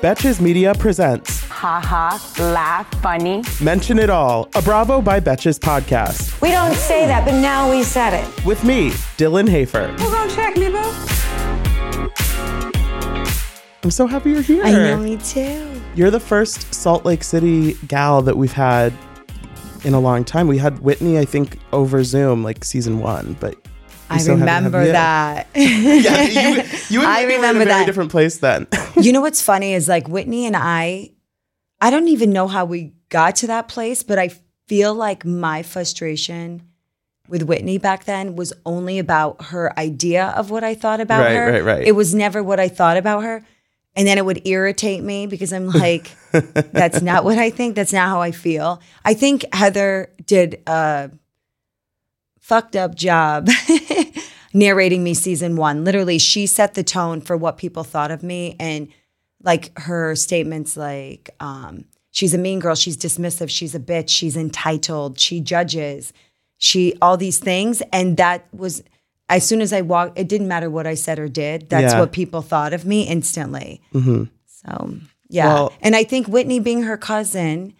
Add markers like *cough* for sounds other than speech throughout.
Betches Media presents Ha ha, laugh, funny. Mention It All, a Bravo by Betches podcast. We don't say that, but now we said it. With me, Dylan Hafer. Hold on, check me. I'm so happy you're here. I know, me too. You're the first Salt Lake City gal that we've had in a long time. We had Whitney, I think, over Zoom, like season one, but we I so haven't had remember that. *laughs* Yeah, you, you I *laughs* Whitney were in remember a that. different place then. *laughs* you know what's funny is like Whitney and I, I don't even know how we got to that place, but I feel like my frustration with Whitney back then was only about her idea of what I thought about Right, her. right, right. It was never what I thought about her. And then it would irritate me because I'm like, that's not what I think. That's not how I feel. I think Heather did a fucked up job *laughs* narrating me season one. Literally, she set the tone for what people thought of me. And like her statements like, um, she's a mean girl, she's dismissive, she's a bitch, she's entitled, she judges, she, all these things. And that was, as soon as I walked, it didn't matter what I said or did. That's Yeah. what people thought of me instantly. So, yeah. Well- and I think Whitney being her cousin,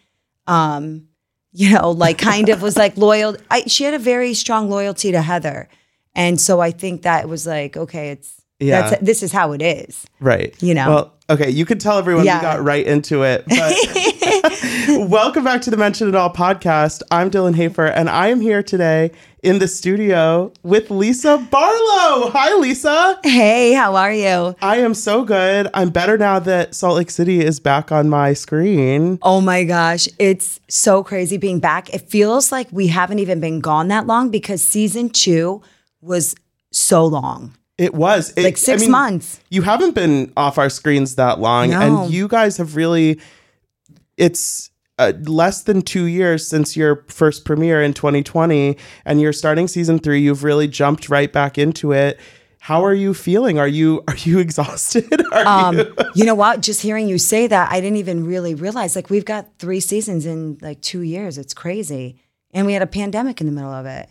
um, *laughs* you know, like kind of was like loyal. I, she had a very strong loyalty to Heather. And so I think that was like, okay, it's, Yeah. that's, this is how it is. Right. You know. Well, okay, you can tell everyone Yeah. we got right into it. But *laughs* welcome back to the Mention It All podcast. I'm Dylan Hafer, and I am here today in the studio with Lisa Barlow. Hi, Lisa. Hey, how are you? I am so good. I'm better now that Salt Lake City is back on my screen. Oh my gosh, it's so crazy being back. It feels like we haven't even been gone that long because season two was so long. It was It- Like six I mean, months. You haven't been off our screens that long, No. and you guys have really. It's uh, less than two years since your first premiere in 2020, and you're starting season three. You've really jumped right back into it. How are you feeling? Are you *laughs* are you exhausted? *laughs* Are Um, you? you know what? Just hearing you say that, I didn't even really realize. Like we've got three seasons in like two years. It's crazy, and we had a pandemic in the middle of it.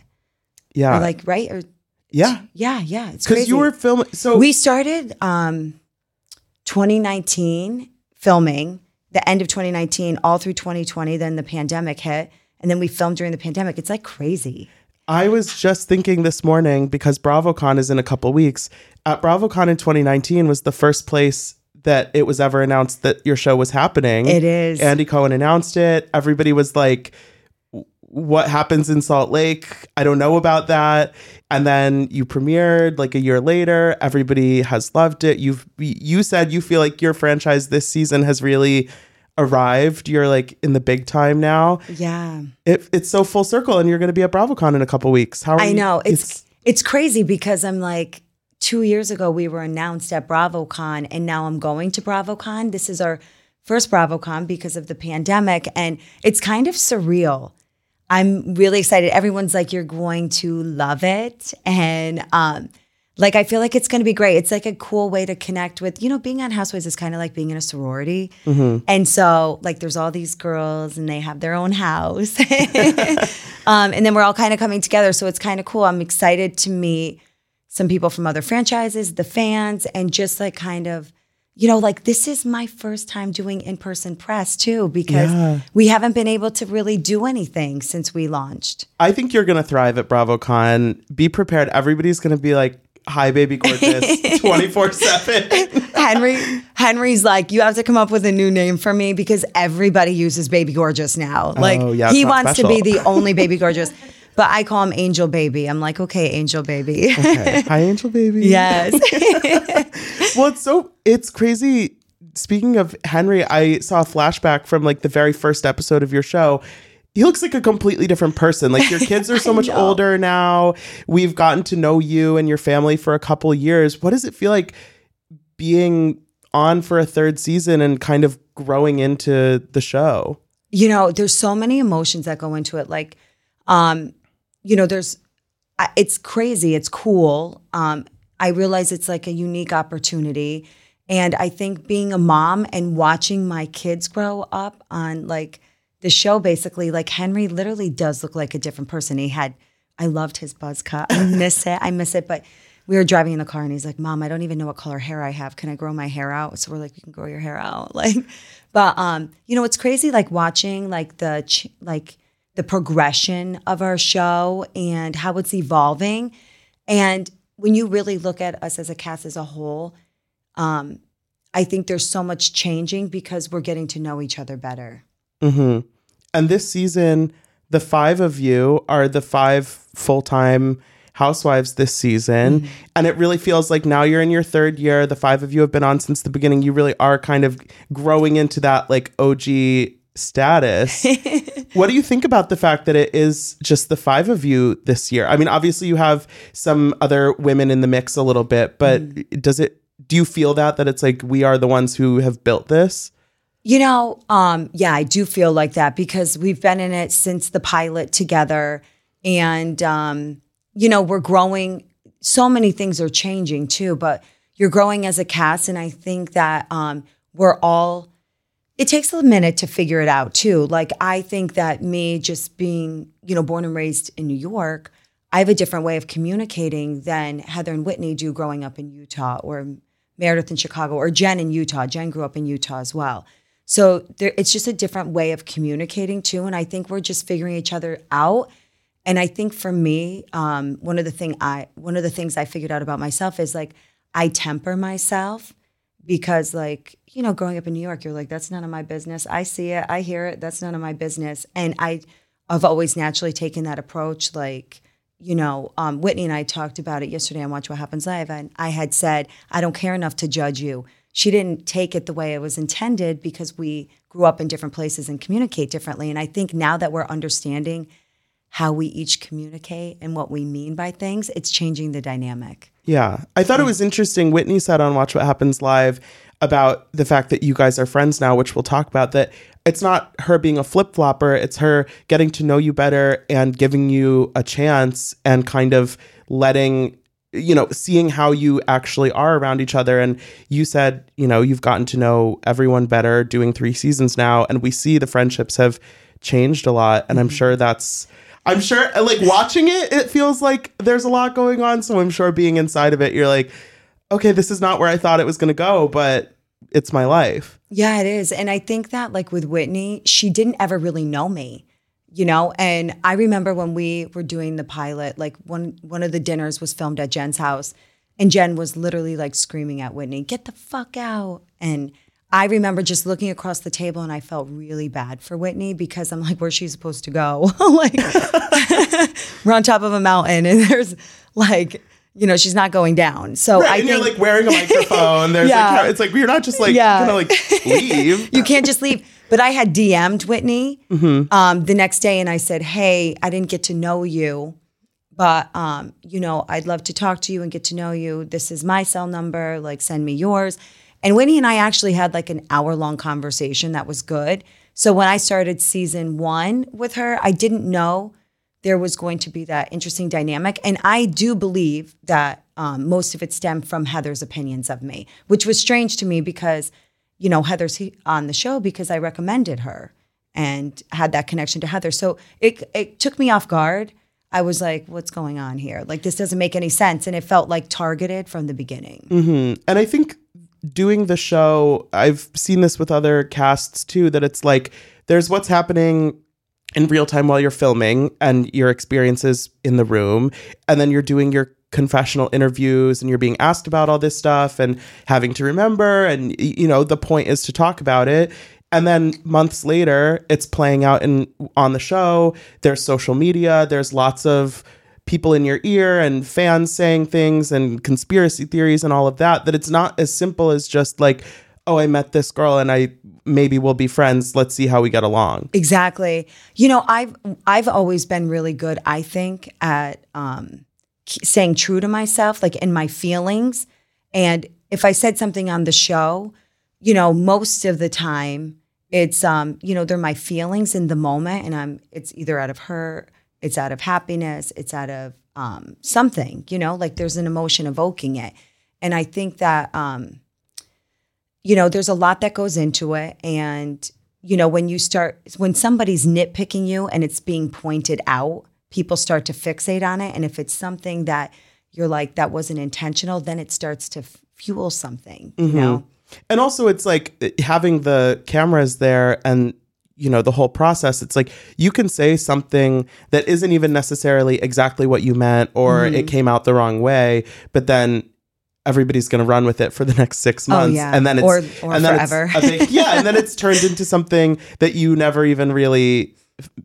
Yeah, Or like right or yeah, yeah, yeah. It's because you were filming. So we started um 2019 filming the end of 2019 all through 2020 then the pandemic hit and then we filmed during the pandemic it's like crazy I was just thinking this morning because BravoCon is in a couple weeks. At BravoCon in 2019 was the first place that it was ever announced that your show was happening. It is. Andy Cohen announced it. Everybody was like, what happens in Salt Lake? I don't know about that. And then you premiered like a year later. Everybody has loved it. You've you said you feel like your franchise this season has really arrived. You're like in the big time now. yeah It, it's so full circle, and you're going to be at BravoCon in a couple weeks. How are i you- know it's it's crazy because i'm like two years ago we were announced at bravocon and now i'm going to bravocon this is our first bravocon because of the pandemic and it's kind of surreal I'm really excited. Everyone's like, you're going to love it. And um, like, I feel like it's going to be great. It's like a cool way to connect with, you know, being on Housewives is kind of like being in a sorority. And so, like, there's all these girls and they have their own house. *laughs* um, and then we're all kind of coming together. So it's kind of cool. I'm excited to meet some people from other franchises, the fans, and just like kind of, you know, like this is my first time doing in person press too, because Yeah. we haven't been able to really do anything since we launched. I think you're going to thrive at BravoCon. Be prepared. Everybody's going to be like, "Hi, baby, gorgeous," *laughs* twenty four seven. Henry Henry's like, you have to come up with a new name for me because everybody uses baby gorgeous now. Oh, like Oh, yeah, he wants to be the only baby gorgeous. *laughs* But I call him Angel Baby. I'm like, okay, Angel Baby. Okay. *laughs* Hi, Angel Baby. yes. *laughs* Well, it's so it's crazy. Speaking of Henry, I saw a flashback from like the very first episode of your show. He looks like a completely different person. Like your kids *laughs* are so much know. older now. We've gotten to know you and your family for a couple years. What does it feel like being on for a third season and kind of growing into the show? you know there's so many emotions that go into it like um you know there's it's crazy it's cool. Um i realize it's like a unique opportunity. And i think being a mom and watching my kids grow up on like the show basically like henry literally does look like a different person. He had i loved his buzz cut. I *laughs* miss it i miss it. But we were driving in the car and he's like mom i don't even know what color hair i have. Can i grow my hair out? So we're like you can grow your hair out. *laughs* Like but um you know it's crazy like watching like the ch- like the progression of our show and how it's evolving and when you really look at us as a cast as a whole um i think there's so much changing because we're getting to know each other better hmm And this season, the five of you are the five full time housewives this season. And it really feels like now you're in your third year. The five of you have been on since the beginning. You really are kind of growing into that like OG status. *laughs* what do you think about the fact that it is just the five of you this year? I mean, obviously you have some other women in the mix a little bit, but does it do you feel that that it's like we are the ones who have built this? You know, um, yeah, I do feel like that because we've been in it since the pilot together. And, um, you know, we're growing. So many things are changing too, but you're growing as a cast. And I think that um, we're all, it takes a minute to figure it out too. Like, I think that me just being, you know, born and raised in New York, I have a different way of communicating than Heather and Whitney do growing up in Utah or Meredith in Chicago or Jen in Utah. Jen grew up in Utah as well. So there, it's just a different way of communicating too. And I think we're just figuring each other out. And I think for me, um, one of the thing I one of the things I figured out about myself is like I temper myself because like you know growing up in New York, you're like that's none of my business. I see it, I hear it, that's none of my business. And I I've always naturally taken that approach. Like you know, um, Whitney and I talked about it yesterday on Watch What Happens Live, and I had said I don't care enough to judge you she didn't take it the way it was intended because we grew up in different places and communicate differently. And I think now that we're understanding how we each communicate and what we mean by things, it's changing the dynamic. Yeah. I thought it hmm. was interesting. Whitney said on Watch What Happens Live about the fact that you guys are friends now, which we'll talk about, that it's not her being a flip flopper, it's her getting to know you better and giving you a chance and kind of letting you know, seeing how you actually are around each other. And you said, you know, you've gotten to know everyone better doing three seasons now. And we see the friendships have changed a lot. And I'm mm-hmm. sure that's, I'm sure, like watching it, it feels like there's a lot going on. So I'm sure being inside of it, you're like, okay, this is not where I thought it was going to go, but it's my life. Yeah, it is. And I think that, like with Whitney, she didn't ever really know me you know and i remember when we were doing the pilot like one one of the dinners was filmed at jen's house and jen was literally like screaming at whitney get the fuck out and i remember just looking across the table and i felt really bad for whitney because i'm like where's she supposed to go *laughs* like we're on top of a mountain and there's like you know she's not going down so Right, i and think you're like wearing a microphone. There's Yeah. like, it's like, you're not just like, Yeah. gonna like leave. *laughs* you can't just leave. But I had DM'd Whitney um, the next day and I said, Hey, I didn't get to know you, but um, you know, I'd love to talk to you and get to know you. This is my cell number, like send me yours. And Whitney and I actually had like an hour long conversation that was good. So when I started season one with her, I didn't know there was going to be that interesting dynamic. And I do believe that um, most of it stemmed from Heather's opinions of me, which was strange to me because, you know, Heather's he- on the show because I recommended her and had that connection to Heather. So it, it took me off guard. I was like, what's going on here? Like, this doesn't make any sense. And it felt like targeted from the beginning. And I think doing the show, I've seen this with other casts too, that it's like there's what's happening in real time while you're filming and your experiences in the room. And then you're doing your confessional interviews and you're being asked about all this stuff and having to remember. And, you know, the point is to talk about it. And then months later, it's playing out in on the show. There's social media. There's lots of people in your ear and fans saying things and conspiracy theories and all of that that it's not as simple as just like oh i met this girl and i maybe we'll be friends let's see how we get along Exactly. You know, I've I've always been really good, I think, at um, staying true to myself, like in my feelings. And if I said something on the show, you know, most of the time it's um, you know, they're my feelings in the moment and I'm it's either out of hurt, it's out of happiness, it's out of um something, you know, like there's an emotion evoking it. And I think that um you know, there's a lot that goes into it and you know, when you start when somebody's nitpicking you and it's being pointed out, people start to fixate on it and if it's something that you're like that wasn't intentional, then it starts to f- fuel something, you know. And also, it's like having the cameras there and you know the whole process it's like you can say something that isn't even necessarily exactly what you meant or it came out the wrong way but then everybody's going to run with it for the next six months yeah. and then it's Or- or and then forever. big- yeah and then *laughs* it's turned into something that you never even really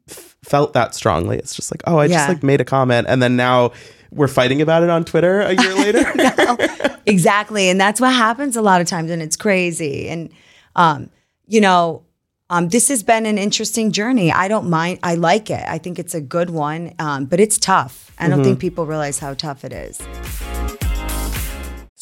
f- felt that strongly it's just like oh i Yeah. just like made a comment and then now we're fighting about it on twitter a year later *laughs* exactly and that's what happens a lot of times and it's crazy and um you know um this has been an interesting journey. I don't mind i like it. I think it's a good one um but it's tough. I don't Mm-hmm. think people realize how tough it is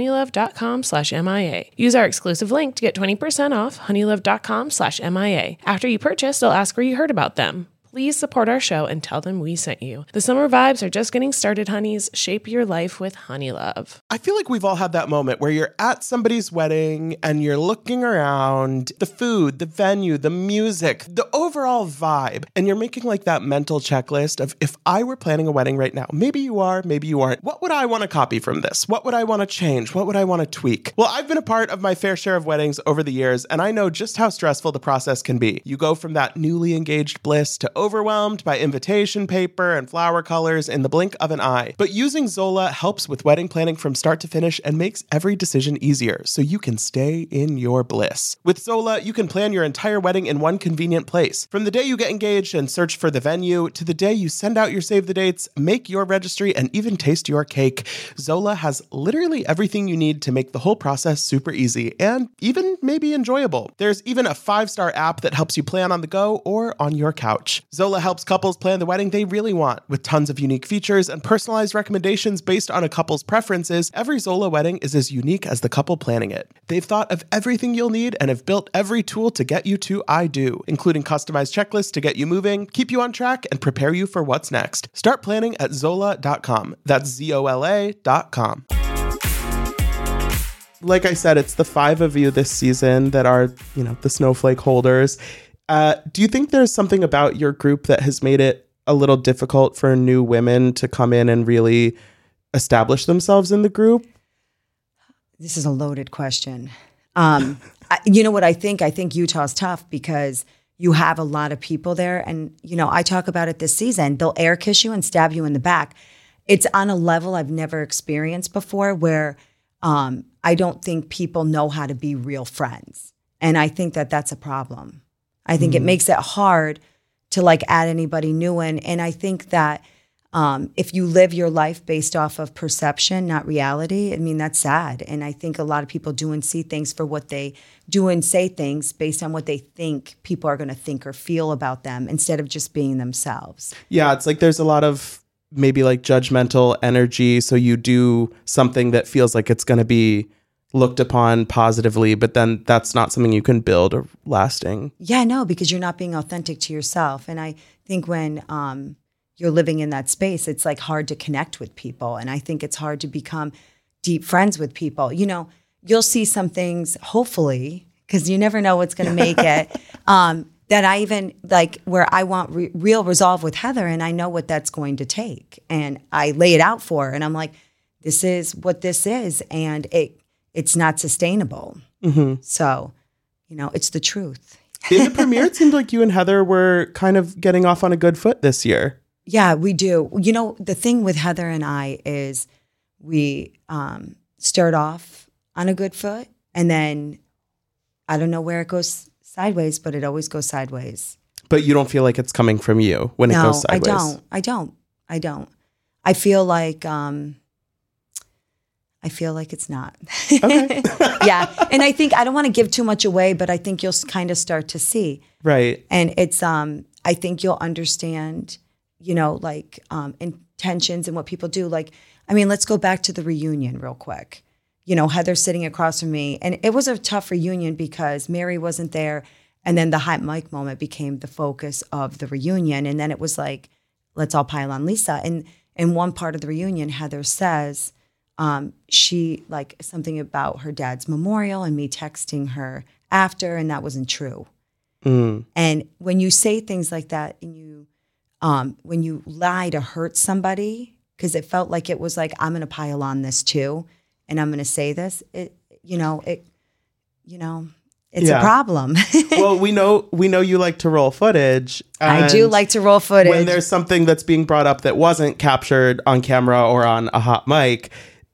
honeylove.com slash MIA. Use our exclusive link to get 20% off honeylove.com slash MIA. After you purchase, they'll ask where you heard about them. Please support our show and tell them we sent you. The summer vibes are just getting started, honeys. Shape your life with Honey Love. I feel like we've all had that moment where you're at somebody's wedding and you're looking around the food, the venue, the music, the overall vibe, and you're making like that mental checklist of if I were planning a wedding right now, maybe you are, maybe you aren't. What would I want to copy from this? What would I want to change? What would I want to tweak? Well, I've been a part of my fair share of weddings over the years, and I know just how stressful the process can be. You go from that newly engaged bliss to overwhelmed by invitation paper and flower colors in the blink of an eye. But using Zola helps with wedding planning from start to finish and makes every decision easier so you can stay in your bliss. With Zola, you can plan your entire wedding in one convenient place. From the day you get engaged and search for the venue to the day you send out your save the dates, make your registry, and even taste your cake, Zola has literally everything you need to make the whole process super easy and even maybe enjoyable. There's even a five star app that helps you plan on the go or on your couch. Zola helps couples plan the wedding they really want with tons of unique features and personalized recommendations based on a couple's preferences. Every Zola wedding is as unique as the couple planning it. They've thought of everything you'll need and have built every tool to get you to I do, including customized checklists to get you moving, keep you on track, and prepare you for what's next. Start planning at Zola.com. That's Z O L A.com like I said, it's the five of you this season that are, you know, the snowflake holders. Uh, do you think there's something about your group that has made it a little difficult for new women to come in and really establish themselves in the group? This is a loaded question. Um, I, you know what I think? I think Utah's tough because you have a lot of people there, and you know I talk about it this season. They'll air kiss you and stab you in the back. It's on a level I've never experienced before, where um, I don't think people know how to be real friends, and I think that that's a problem. I think it makes it hard to like add anybody new in, and I think that um, if you live your life based off of perception, not reality, I mean, that's sad. And I think a lot of people do and see things for what they do and say things based on what they think people are going to think or feel about them instead of just being themselves. Yeah, it's like there's a lot of maybe like judgmental energy. So you do something that feels like it's going to be looked upon positively, but then that's not something you can build or lasting. Yeah, no, because you're not being authentic to yourself. And I think when, um, you're living in that space, it's like hard to connect with people. And I think it's hard to become deep friends with people. You know, you'll see some things, hopefully, because you never know what's going to make it. *laughs* Um, that I even like where I want re- real resolve with Heather, and I know what that's going to take, and I lay it out for her, and I'm like, this is what this is, and it it's not sustainable. So, you know, it's the truth. In the premiere, it seemed like you and Heather were kind of getting off on a good foot this year. Yeah, we do. You know, the thing with Heather and I is we um, start off on a good foot, and then I don't know where it goes sideways, but it always goes sideways. But you don't feel like it's coming from you when it no, goes I sideways. don't. I don't. I don't. I feel like um, I feel like it's not. Okay. *laughs* yeah, and I think I don't want to give too much away, but I think you'll kind of start to see. Right. and it's um i think you'll understand you know like um intentions and what people do like i mean let's go back to the reunion real quick you know heather sitting across from me and it was a tough reunion because mary wasn't there and then the hot mic moment became the focus of the reunion and then it was like let's all pile on lisa and in one part of the reunion heather says um, she like something about her dad's memorial and me texting her after and that wasn't true Mm. and when you say things like that, and you, um, when you lie to hurt somebody, because it felt like it was like I'm going to pile on this too, and I'm going to say this. It, you know, it, you know, it's Yeah. a problem. *laughs* well, we know we know you like to roll footage. I do like to roll footage. when there's something that's being brought up that wasn't captured on camera or on a hot mic.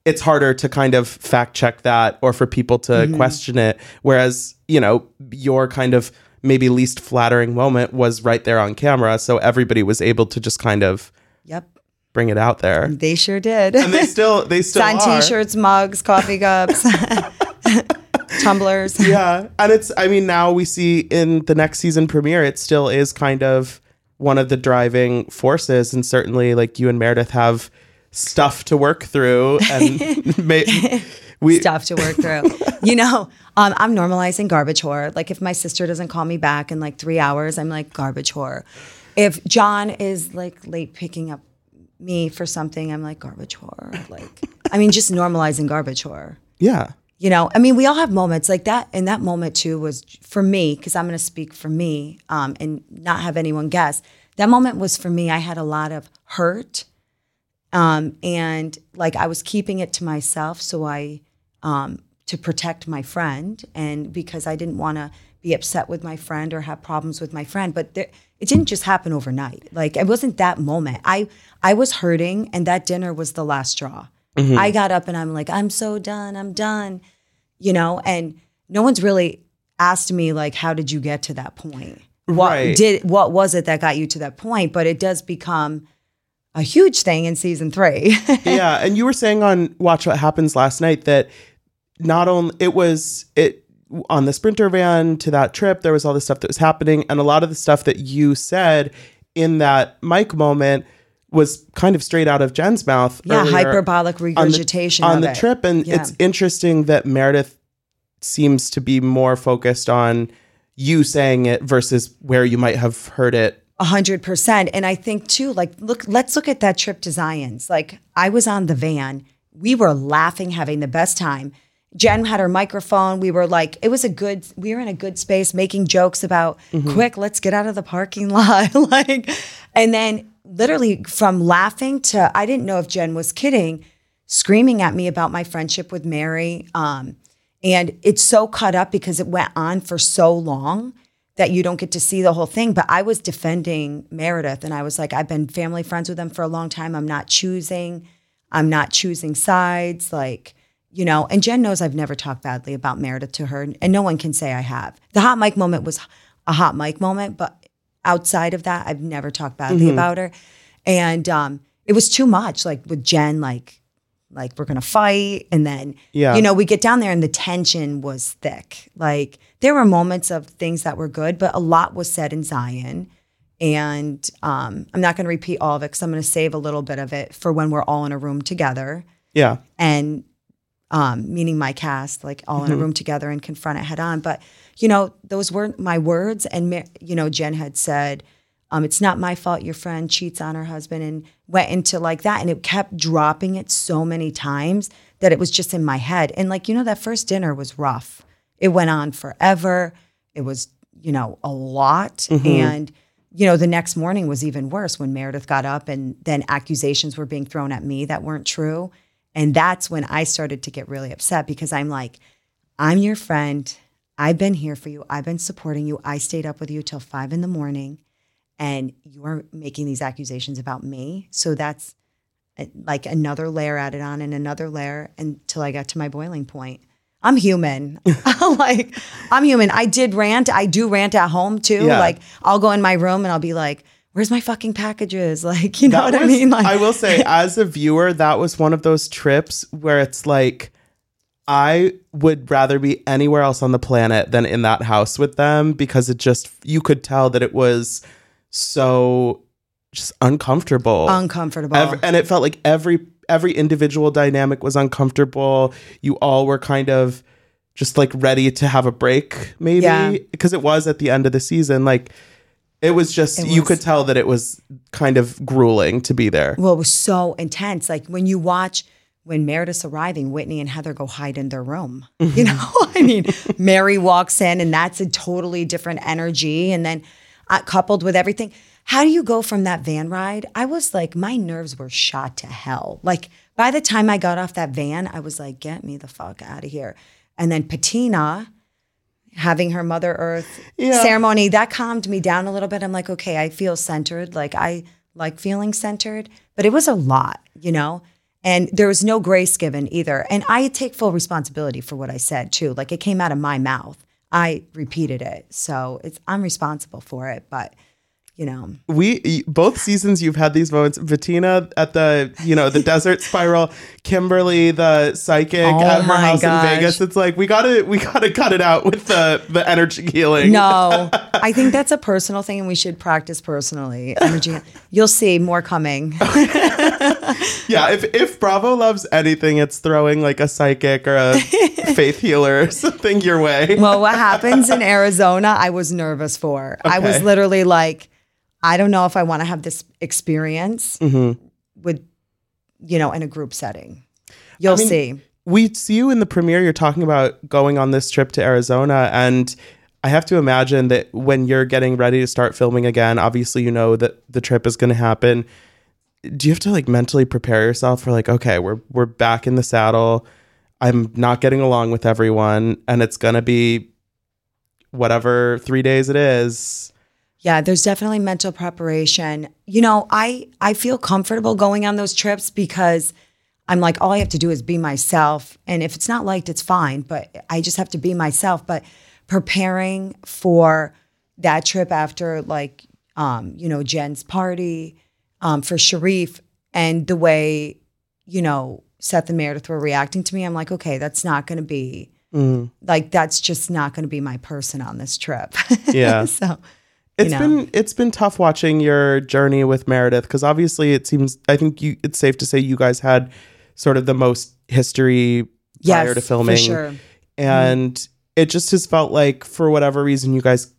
It's harder to kind of fact check that or for people to Mm-hmm. question it. Whereas, you know, your kind of maybe least flattering moment was right there on camera. So everybody was able to just kind of yep, bring it out there. they sure did. And they still they still Sign are. T-shirts, mugs, coffee cups, *laughs* tumblers. yeah and it's i mean now we see in the next season premiere it still is kind of one of the driving forces and certainly like you and meredith have stuff to work through and *laughs* we stuff to work through. you know, um, I'm normalizing garbage whore. Like if my sister doesn't call me back in like three hours, I'm like garbage whore. If John is like late picking up me for something, I'm like garbage whore. Like, I mean, just normalizing garbage whore. yeah You know, I mean, we all have moments like that. And that moment too was for me, because I'm going to speak for me um, and not have anyone guess. That moment was for me. I had a lot of hurt. Um, and like I was keeping it to myself. So I, um, to protect my friend and because I didn't want to be upset with my friend or have problems with my friend. But there, it didn't just happen overnight. Like it wasn't that moment. I, I was hurting and that dinner was the last straw. I got up and I'm like, I'm so done. I'm done you know and no one's really asked me like how did you get to that point what Right. did what was it that got you to that point but it does become a huge thing in season three *laughs* yeah and you were saying on watch what happens last night that not only it was it on the sprinter van to that trip there was all this stuff that was happening and a lot of the stuff that you said in that mic moment was kind of straight out of jen's mouth yeah hyperbolic on the- regurgitation on the trip and Yeah. it's interesting that meredith seems to be more focused on you saying it versus where you might have heard it A hundred percent. And I think too, like, look, let's look at that trip to Zion's. Like, I was on the van. We were laughing, having the best time. Jen had her microphone. We were like, it was a good, we were in a good space making jokes about, quick, let's get out of the parking *laughs* lot. like, and then literally from laughing to, I didn't know if Jen was kidding, screaming at me about my friendship with Mary. Um, and it's so cut up because it went on for so long that you don't get to see the whole thing. But I was defending Meredith and I was like, I've been family friends with them for a long time. I'm not choosing, I'm not choosing sides. Like, you know, and Jen knows I've never talked badly about Meredith to her, and no one can say I have. The hot mic moment was a hot mic moment, but outside of that, I've never talked badly about her. And um, it was too much, like with Jen, like, like we're gonna fight, and then Yeah. you know, we get down there and the tension was thick. Like there were moments of things that were good, but a lot was said in Zion. And um, I'm not to repeat all of it because I'm to save a little bit of it for when we're all in a room together yeah and um, meaning my cast, like all in a room together and confront it head on. But you know, those weren't my words. And you know, Jen had said, Um, it's not my fault your friend cheats on her husband and went into like that. And it kept dropping it so many times that it was just in my head. And like, you know, that first dinner was rough. It went on forever. It was, you know, a lot. And, you know, the next morning was even worse when Meredith got up and then accusations were being thrown at me that weren't true. And that's when I started to get really upset because I'm like, I'm your friend. I've been here for you. I've been supporting you. I stayed up with you till five in the morning and you're making these accusations about me. So that's uh, like another layer added on and another layer until I got to my boiling point. I'm human. *laughs* *laughs* like I'm human. I did rant. I do rant at home too. Yeah. Like I'll go in my room and I'll be like, "Where's my fucking packages?" *laughs* Like, you know That what I mean? Like I will say, as a viewer, that was one of those trips where it's like, I would rather be anywhere else on the planet than in that house with them because it just, you could tell that it was so just uncomfortable. uncomfortable. Ev- and it felt like every every individual dynamic was uncomfortable. You all were kind of just like ready to have a break, maybe Yeah. because it was at the end of the season. Like it was just It you could tell that it was kind of grueling to be there. well, it was so intense. Like when you watch when Meredith's arriving, Whitney and Heather go hide in their room. You mm-hmm. know, *laughs* I mean, Mary walks in, and that's a totally different energy. And then uh, coupled with everything, how do you go from that van ride? I was like, my nerves were shot to hell. Like by the time I got off that van, I was like, get me the fuck out of here. And then Patina having her Mother Earth Yeah. ceremony, that calmed me down a little bit. I'm like, okay, I feel centered. Like I like feeling centered, but it was a lot, you know? And there was no grace given either. And I take full responsibility for what I said too. Like it came out of my mouth. I repeated it. So it's I'm responsible for it, but you know. we both seasons you've had these moments. Bettina at the you know the *laughs* desert spiral, Kimberly the psychic Oh at her house gosh. in Vegas. It's like we gotta we gotta cut it out with the the energy healing. No, *laughs* I think that's a personal thing and we should practice personally. Energy. You'll see more coming. *laughs* Yeah, if if Bravo loves anything, it's throwing like a psychic or a faith healer or something your way. Well, what happens in Arizona, I was nervous for. I was literally like, I don't know if I want to have this experience Mm-hmm. with, you know, in a group setting. You'll mean, see. we see you in the premiere. You're talking about going on this trip to Arizona, and I have to imagine that when you're getting ready to start filming again, obviously you know that the trip is going to happen. Do you have to like mentally prepare yourself for like, okay, we're we're back in the saddle. I'm not getting along with everyone, and it's gonna be whatever three days it is. Yeah, there's definitely mental preparation. You know, I I feel comfortable going on those trips because I'm like all I have to do is be myself and if it's not liked it's fine, but I just have to be myself, but preparing for that trip after like um you know Jen's party um for Sharrieff and the way you know Seth and Meredith were reacting to me, I'm like okay, that's not going to be like that's just not going to be my person on this trip. *laughs* Yeah. so It's know. been it's been tough watching your journey with Meredith because obviously it seems I think you it's safe to say you guys had sort of the most history prior to filming, for sure. Mm-hmm. and it just has felt like for whatever reason you guys,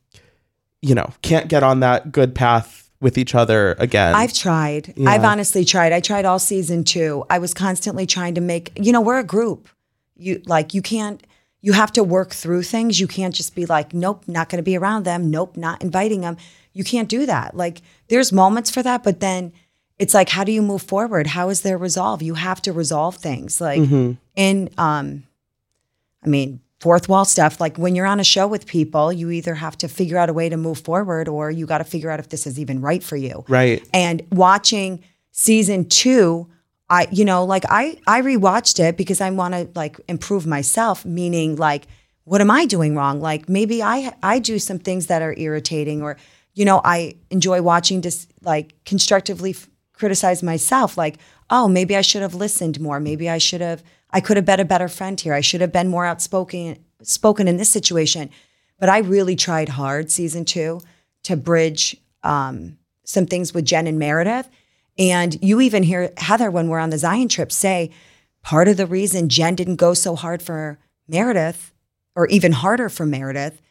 you know, can't get on that good path with each other again. I've tried. Yeah. I've honestly tried. I tried all season two. I was constantly trying to make, you know, we're a group. You like, you can't, you have to work through things. You can't just be like, nope, not going to be around them. Nope, not inviting them. You can't do that. Like, there's moments for that, but then it's like, how do you move forward? How is there resolve? You have to resolve things. Like, in, um, I mean, fourth wall stuff. Like when you're on a show with people, you either have to figure out a way to move forward or you got to figure out if this is even right for you. right. And watching season two, I, you know, like I, I rewatched it because I want to like improve myself, meaning like, what am I doing wrong? Like maybe I, I do some things that are irritating or, you know, I enjoy watching just like constructively f- criticize myself. Like, oh, maybe I should have listened more. Maybe I should have, I could have been a better friend here. I should have been more outspoken, spoken in this situation. But I really tried hard season two to bridge um, some things with Jen and Meredith. And you even hear Heather when we're on the Zion trip say part of the reason Jen didn't go so hard for Meredith or even harder for Meredith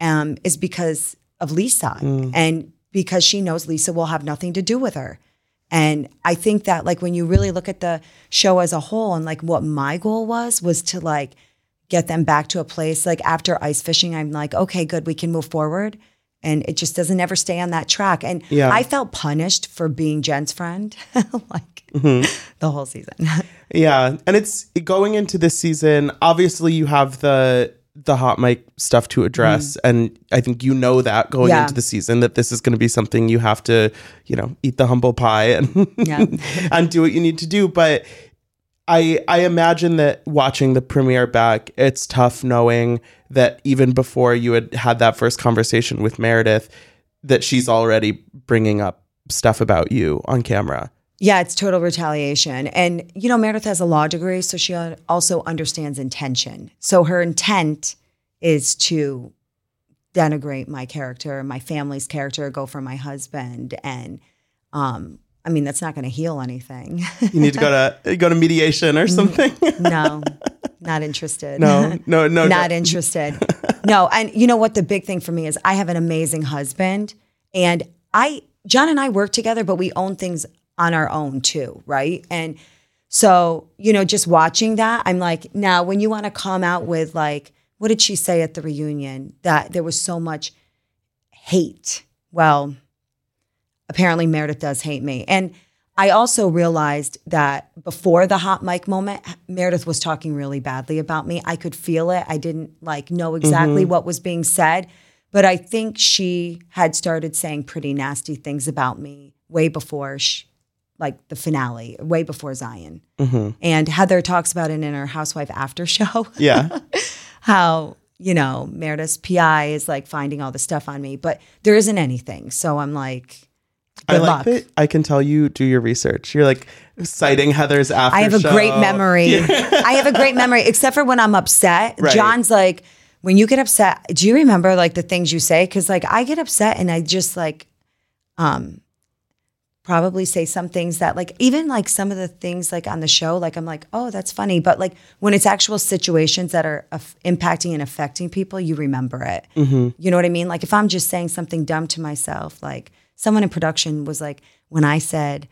um, is because of Lisa. And because she knows Lisa will have nothing to do with her. And I think that like when you really look at the show as a whole and like what my goal was was to like get them back to a place like after ice fishing I'm like okay good we can move forward and it just doesn't ever stay on that track and Yeah. I felt punished for being Jen's friend *laughs* like mm-hmm. the whole season. *laughs* Yeah, and it's going into this season. Obviously, you have the the hot mic stuff to address, mm-hmm. and I think you know that going Yeah. into the season that this is going to be something you have to, you know, eat the humble pie and Yeah. *laughs* and do what you need to do. But I I imagine that watching the premiere back, it's tough knowing that even before you had had that first conversation with Meredith, that she's already bringing up stuff about you on camera. Yeah, it's total retaliation. And, you know, Meredith has a law degree, so she also understands intention. So her intent is to denigrate my character, my family's character, go for my husband. And, um, I mean, that's not going to heal anything. *laughs* You need to go to go to mediation or something. no, *laughs* not interested. No, no, no, not no. interested. No, and you know what the big thing for me is I have an amazing husband and I John and I work together but we own things on our own too, right? And so, you know, just watching that, I'm like, now when you want to come out with like what did she say at the reunion that there was so much hate. Well, apparently Meredith does hate me. And I also realized that before the hot mic moment, Meredith was talking really badly about me. I could feel it. I didn't like know exactly mm-hmm. what was being said, but I think she had started saying pretty nasty things about me way before sh like the finale, way before Zion. Mm-hmm. And Heather talks about it in her Housewife After show Yeah. *laughs* how you know Meredith's PI is like finding all the stuff on me, but there isn't anything. So I'm like, I good like luck. that I can tell you do your research. You're like citing Heather's after I have a show. great memory. I have a great memory, except for when I'm upset. Right. John's like, when you get upset, do you remember like the things you say? Because like I get upset and I just like, um, probably say some things that like even like some of the things like on the show, like I'm like, oh, that's funny. But like when it's actual situations that are impacting and affecting people, you remember it. You know what I mean? Like if I'm just saying something dumb to myself, like someone in production was like, when I said,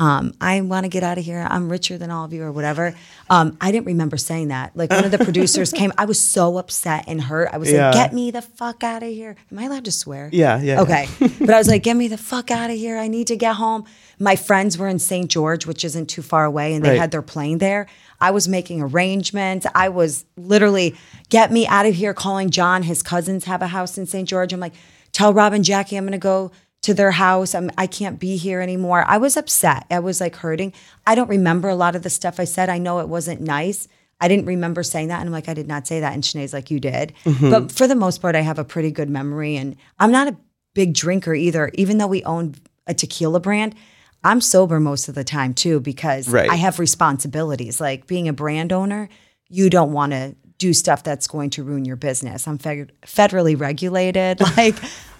um, I want to get out of here. I'm richer than all of you, or whatever. Um, I didn't remember saying that. Like one of the *laughs* producers came. I was so upset and hurt. I was Yeah. like, "Get me the fuck out of here." Am I allowed to swear? Yeah, yeah. Okay, *laughs* but I was like, "Get me the fuck out of here. I need to get home." My friends were in St. George, which isn't too far away, and they Right. had their plane there. I was making arrangements. I was literally, "Get me out of here." Calling John. His cousins have a house in St. George. I'm like, "Tell Rob and Jackie I'm going to go." To their house. I'm, I can't be here anymore. I was upset. I was like hurting. I don't remember a lot of the stuff I said. I know it wasn't nice. I didn't remember saying that. And I'm like, I did not say that. And Sinead's like, you did. Mm-hmm. But for the most part, I have a pretty good memory. And I'm not a big drinker either, even though we own a tequila brand. I'm sober most of the time too, because Right. I have responsibilities. Like being a brand owner, you don't want to do stuff that's going to ruin your business. I'm fed- federally regulated. *laughs* Like,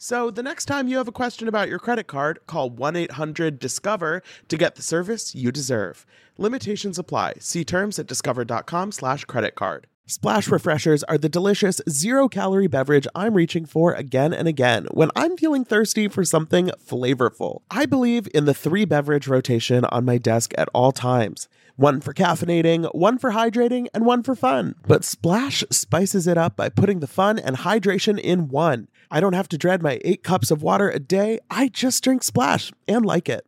So the next time you have a question about your credit card, call 1-800-DISCOVER to get the service you deserve. Limitations apply. See terms at discover.com slash credit card. Splash Refreshers are the delicious zero-calorie beverage I'm reaching for again and again when I'm feeling thirsty for something flavorful. I believe in the three beverage rotation on my desk at all times. One for caffeinating, one for hydrating, and one for fun. But Splash spices it up by putting the fun and hydration in one. I don't have to dread my eight cups of water a day. I just drink Splash and like it.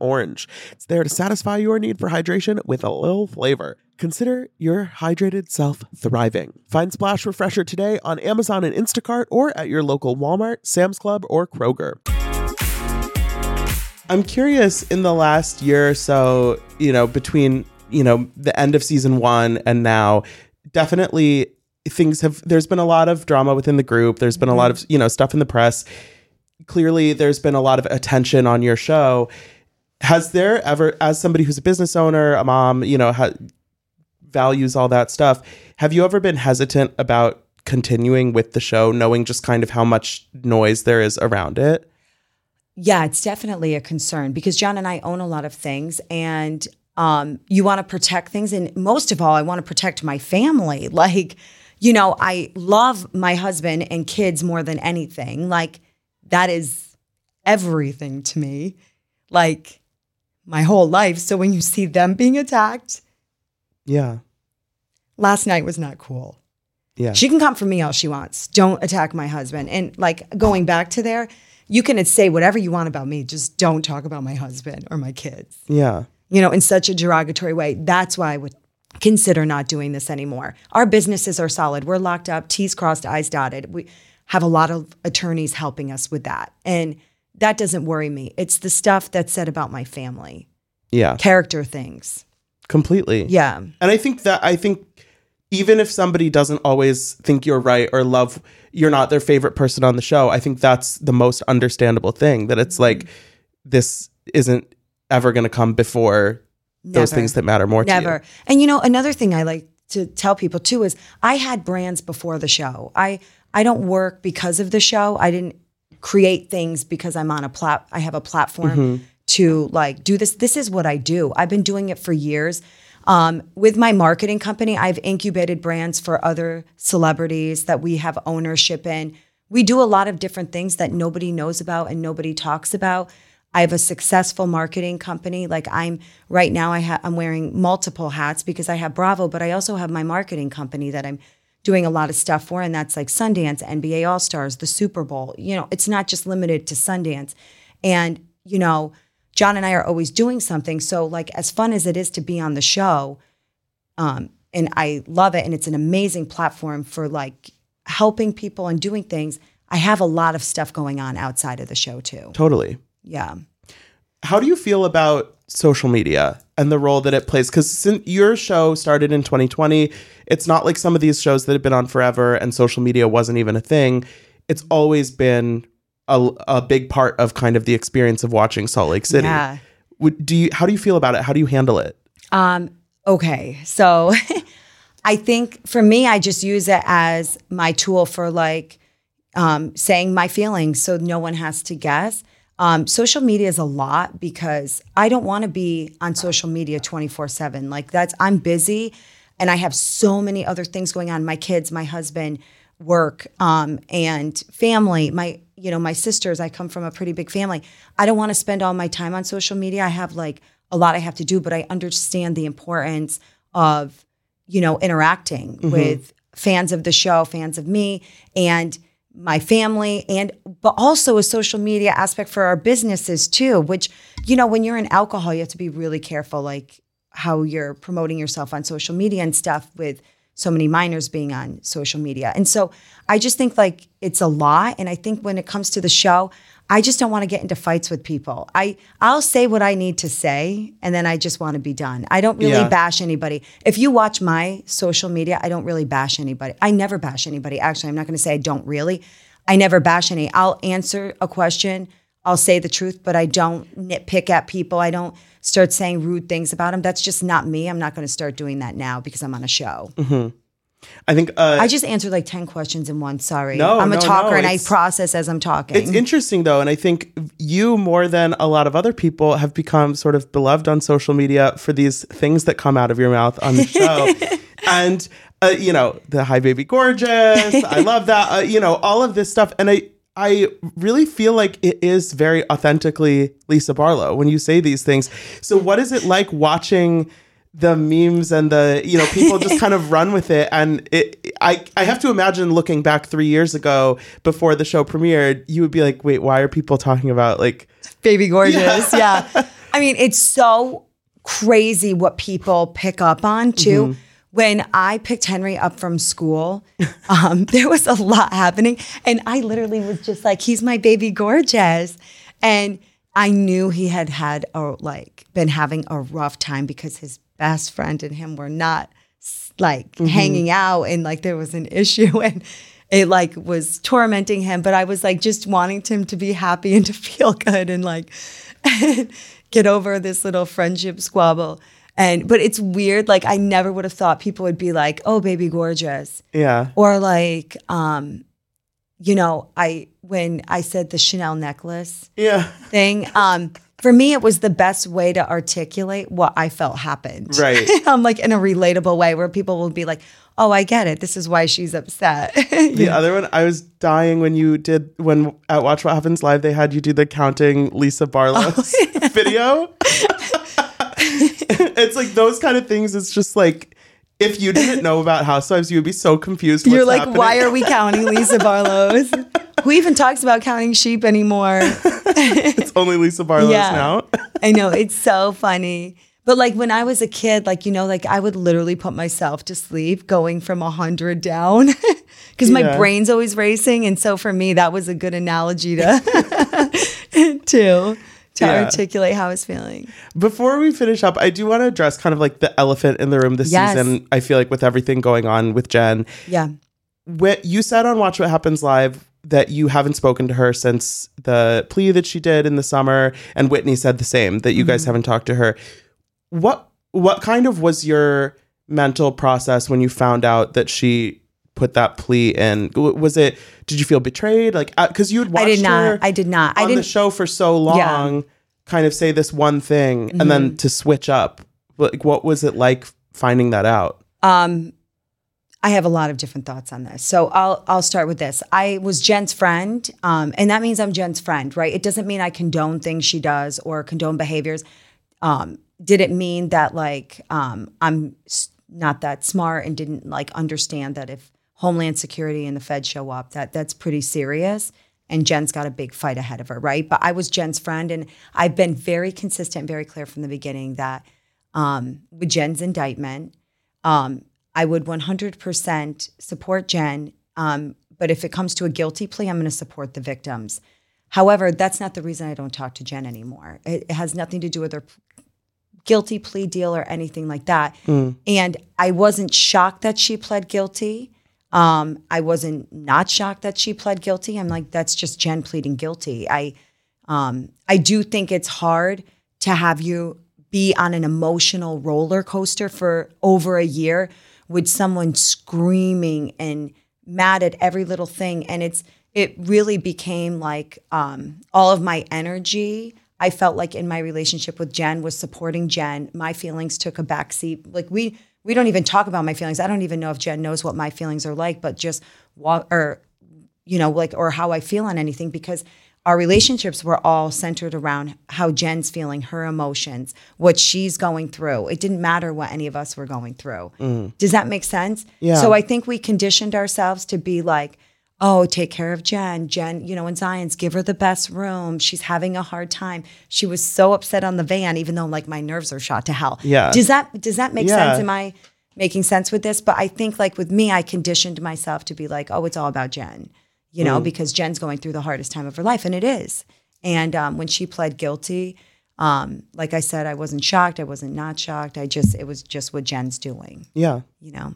orange. It's there to satisfy your need for hydration with a little flavor. Consider your hydrated self thriving. Find Splash Refresher today on Amazon and Instacart or at your local Walmart, Sam's Club, or Kroger. I'm curious in the last year or so, you know, between, you know, the end of season one and now, definitely things have, there's been a lot of drama within the group. There's been a lot mm-hmm. of, you know, stuff in the press. Clearly, there's been a lot of attention on your show. Has there ever, as somebody who's a business owner, a mom, you know, ha- values all that stuff, have you ever been hesitant about continuing with the show, knowing just kind of how much noise there is around it? Yeah, it's definitely a concern because John and I own a lot of things and um, you want to protect things. And most of all, I want to protect my family. *laughs* Like, you know, I love my husband and kids more than anything. Like, that is everything to me, like my whole life. So when you see them being attacked, Yeah. last night was not cool. Yeah. She can come for me all she wants. Don't attack my husband. And like going back to there, you can say whatever you want about me. Just don't talk about my husband or my kids, yeah. you know, in such a derogatory way. That's why I would consider not doing this anymore. Our businesses are solid. We're locked up, T's crossed, I's dotted. We have a lot of attorneys helping us with that. And that doesn't worry me. It's the stuff that's said about my family, Yeah. character things. Completely. Yeah. And I think that I think even if somebody doesn't always think you're right or love you're not their favorite person on the show, I think that's the most understandable thing that it's mm-hmm. like this isn't ever going to come before those things that matter more to Never. And you know, another thing I like to tell people too is I had brands before the show. I I don't work because of the show. I didn't create things because I'm on a plat I have a platform to like do this. This is what I do. I've been doing it for years. Um, with my marketing company, I've incubated brands for other celebrities that we have ownership in. We do a lot of different things that nobody knows about and nobody talks about. I have a successful marketing company. Like I'm right now, I ha- I'm wearing multiple hats because I have Bravo, but I also have my marketing company that I'm doing a lot of stuff for, and that's like Sundance, NBA All Stars, the Super Bowl. You know, it's not just limited to Sundance. And you know, John and I are always doing something. So like, as fun as it is to be on the show, um, and I love it, and it's an amazing platform for like helping people and doing things. I have a lot of stuff going on outside of the show too. Totally. Yeah. How do you feel about social media and the role that it plays? Because since your show started in 2020, it's not like some of these shows that have been on forever and social media wasn't even a thing. It's always been a, a big part of kind of the experience of watching Salt Lake City. Yeah. Do you? How do you feel about it? How do you handle it? Um, okay. So *laughs* I think for me, I just use it as my tool for like um, saying my feelings so no one has to guess. Um, social media is a lot because I don't want to be on social media 24 7. Like, that's, I'm busy and I have so many other things going on my kids, my husband, work, um, and family. My, you know, my sisters, I come from a pretty big family. I don't want to spend all my time on social media. I have like a lot I have to do, but I understand the importance of, you know, interacting with fans of the show, fans of me, and my family, and but also a social media aspect for our businesses too. Which, you know, when you're in alcohol, you have to be really careful, like how you're promoting yourself on social media and stuff with so many minors being on social media. And so I just think like it's a lot. And I think when it comes to the show, I just don't want to get into fights with people. I I'll say what I need to say and then I just want to be done. I don't really Yeah. bash anybody. If you watch my social media, I don't really bash anybody. I never bash anybody. Actually, I'm not going to say I don't really. I never bash any. I'll answer a question. I'll say the truth, but I don't nitpick at people. I don't start saying rude things about them. That's just not me. I'm not going to start doing that now because I'm on a show. Mm-hmm. I think uh, I just answered like 10 questions in one. Sorry. No, I'm a no, talker no, and I process as I'm talking. It's interesting though, and I think you more than a lot of other people have become sort of beloved on social media for these things that come out of your mouth on the *laughs* show, and uh, you know the "Hi Baby Gorgeous," I *laughs* love that. Uh, you know all of this stuff, and I I really feel like it is very authentically Lisa Barlow when you say these things. So what is it like watching? The memes and the you know people just *laughs* kind of run with it and it I I have to imagine looking back 3 years ago before the show premiered you would be like wait why are people talking about like baby gorgeous. Yeah. *laughs* I mean, it's so crazy what people pick up on too. When I picked Henry up from school, *laughs* um, there was a lot happening. And I literally was just like, he's my baby gorgeous. And I knew he had had a like been having a rough time because his best friend and him were not like hanging out and like there was an *laughs* issue and it like was tormenting him but I was like just wanting him to be happy and to *laughs* feel good and like *laughs* get over this little friendship squabble and but it's weird like I never would have thought people would be like oh baby gorgeous Yeah. or like um you know i when i said the chanel necklace Yeah. thing um for me it was the best way to articulate what i felt happened *laughs* Right. i'm like in a relatable way where people will be like oh i get it this is why she's upset *laughs* The other one, I was dying when you did when at Watch What Happens Live they had you do the counting Lisa Barlow's Oh, *laughs* video. it's like those kind of things. It's just like if you didn't know about Housewives, you would be so confused. you're like happening. why are we counting lisa barlow's who even talks about counting sheep anymore *laughs* it's only Lisa Barlow's Yeah. now? *laughs* I know it's so funny. But like when I was a kid, like you know, like I would literally put myself to sleep going from a hundred down *laughs* because my Yeah. brain's always racing, and so for me that was a good analogy to to to Yeah. articulate how I was feeling. Before we finish up, I do want to address kind of like the elephant in the room this Yes. season. I feel like with everything going on with Jen, Yeah, what you said on Watch What Happens Live that you haven't spoken to her since the plea that she did in the summer, and Whitney said the same that you Mm-hmm. guys haven't talked to her. What what kind of was your mental process when you found out that she put that plea in? Was it? Did you feel betrayed? Like because you had watched I did not. her I did not. I on didn't. show for so long, kind of say this one thing and Mm-hmm. then to switch up. Like, what was it like finding that out? Um, I have a lot of different thoughts on this. So I'll I'll start with this. I was Jen's friend, um, and that means I'm Jen's friend, right? It doesn't mean I condone things she does or condone behaviors. Um, did it mean that like um, I'm not that smart and didn't like understand that if Homeland Security and the Fed show up, that that's pretty serious. And Jen's got a big fight ahead of her, right? But I was Jen's friend, and I've been very consistent, very clear from the beginning that um, with Jen's indictment, um, I would 100% support Jen. Um, but if it comes to a guilty plea, I'm going to support the victims. However, that's not the reason I don't talk to Jen anymore. It, it has nothing to do with her guilty plea deal or anything like that. And I wasn't shocked that she pled guilty. Um, I wasn't not shocked that she pled guilty. I'm like, that's just Jen pleading guilty. I, um, I do think it's hard to have you be on an emotional roller coaster for over a year with someone screaming and mad at every little thing, and it's it really became like um, all of my energy. I felt like in my relationship with Jen was supporting Jen. My feelings took a backseat. Like we we don't even talk about my feelings. I don't even know if Jen knows what my feelings are like, but just walk or you know, like or how I feel on anything because our relationships were all centered around how Jen's feeling, her emotions, what she's going through. It didn't matter what any of us were going through. Mm. Does that make sense? Yeah. So I think we conditioned ourselves to be like, oh, take care of Jen. Jen, you know, in Zion's, give her the best room. She's having a hard time. She was so upset on the van, even though like my nerves are shot to hell. Yeah. Does that does that make Yeah. sense? Am I making sense with this? But I think like with me, I conditioned myself to be like, oh, it's all about Jen, you Mm. know, because Jen's going through the hardest time of her life, and it is. And um, when she pled guilty, um, like I said, I wasn't shocked. I wasn't not shocked. I just it was just what Jen's doing, Yeah. you know.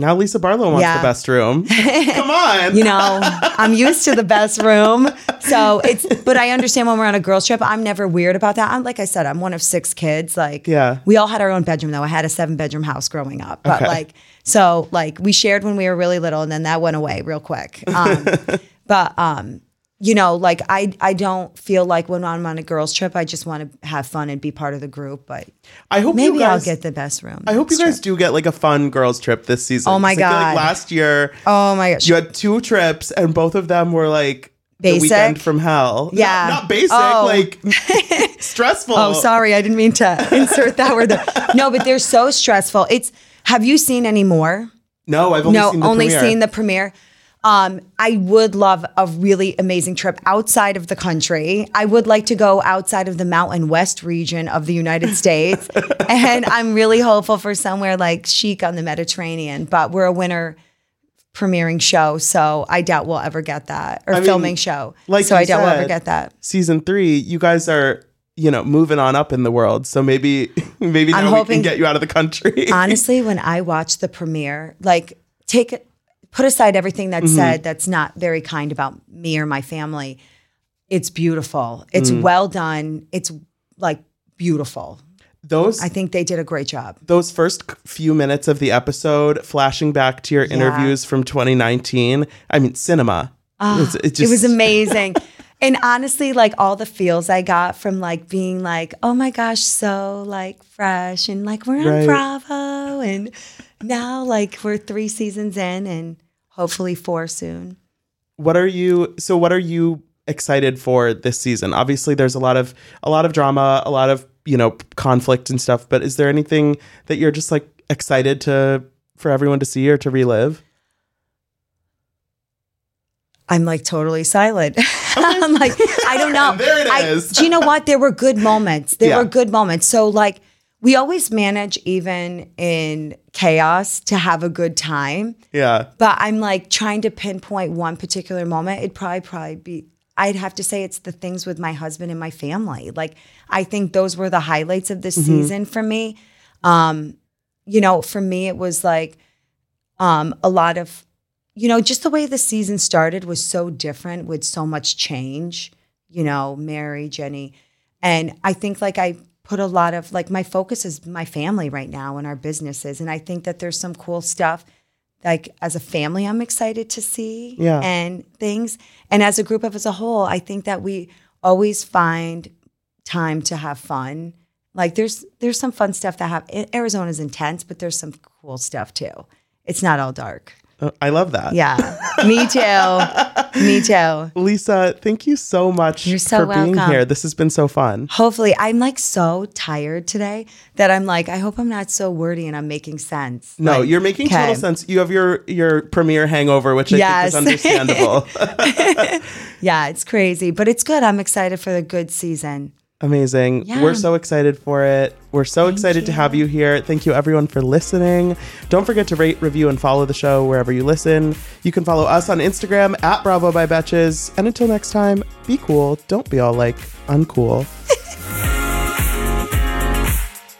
Now Lisa Barlow wants Yeah. the best room. *laughs* Come on. you know i'm used to the best room so it's but i understand when we're on a girls trip i'm never weird about that i'm like i said i'm one of six kids like Yeah. we all had our own bedroom though i had a seven bedroom house growing up but Okay. like so like we shared when we were really little and then that went away real quick um, *laughs* but um you know like i i don't feel like when i'm on a girls trip i just want to have fun and be part of the group but I hope maybe you guys, i'll get the best room I hope you guys trip. do get like a fun girls trip this season. Oh my feel like God. last year oh my gosh you had two trips and both of them were like the weekend from hell. Yeah. Not, basic, Oh. like *laughs* stressful. Oh, sorry, I didn't mean to *laughs* insert that word there. No, but they're so stressful. It's have you seen any more? No, I've only no, seen the only premiere. seen the premiere. Um, I would love a really amazing trip outside of the country. I would like to go outside of the Mountain West region of the United States. *laughs* and I'm really hopeful for somewhere like chic on the Mediterranean, but we're a winter premiering show, so I doubt we'll ever get that or I mean, filming show. like so I doubt we'll ever get that. Season three, you guys are, you know, moving on up in the world. So maybe, *laughs* maybe I'm now we hoping- can get you out of the country. *laughs* honestly, when I watch the premiere, like take it, put aside everything that's said that's not very kind about me or my family. It's beautiful. It's well done. It's like beautiful. those I think they did a great job. those first few minutes of the episode, flashing back to your interviews from 2019. I mean, cinema. It's- it, Ah, it was amazing. *laughs* and honestly, like all the feels I got from like being like, oh my gosh, so like fresh and like we're on Right. Bravo. And now like we're three seasons in and hopefully four soon. what are you so what are you excited for this season obviously there's a lot of a lot of drama a lot of you know conflict and stuff but is there anything that you're just like excited to for everyone to see or to relive I'm like totally silent. *laughs* I'm like, I don't *laughs* know. There it I- is. do you know what? There were good moments. There Yeah. were good moments. So like we always manage even in chaos to have a good time. yeah But I'm like trying to pinpoint one particular moment. It'd probably probably be I'd have to say it's the things with my husband and my family. Like I think those were the highlights of the season for me. Um, you know, for me it was like um a lot of you know, just the way the season started was so different with so much change, you know, Mary, Jenny. And I think like I put a lot of like my focus is my family right now and our businesses. And I think that there's some cool stuff like as a family I'm excited to see Yeah. and things. And as a group of as a whole, I think that we always find time to have fun. Like there's there's some fun stuff that have Arizona's intense, but there's some cool stuff too. It's not all dark. Uh, i love that Yeah. Me too. *laughs* *laughs* Me too. lisa thank you so much You're so for being here this has been so fun Hopefully, I'm like so tired today that I'm like, I hope I'm not so wordy and I'm making sense. no Like, you're making total sense you have your your premiere hangover which i Yes. think is *laughs* understandable *laughs* Yeah, it's crazy, but it's good. I'm excited for the good season. Amazing. Yeah. We're so excited for it. We're so excited to have you here. Thank you, everyone, for listening. Don't forget to rate, review, and follow the show wherever you listen. You can follow us on Instagram at Bravo by Betches. And until next time, be cool. Don't be all like uncool. *laughs*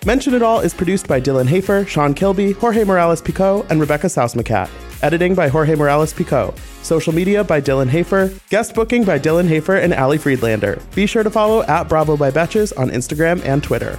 Mention It All is produced by Dylan Hafer, Sean Kilby, Jorge Morales Pico, and Rebecca Sausmacat. Editing by Jorge Morales Pico. Social media by Dylan Hafer. Guest booking by Dylan Hafer and Ali Friedlander. Be sure to follow at Bravo by Betches on Instagram and Twitter.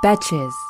Betches.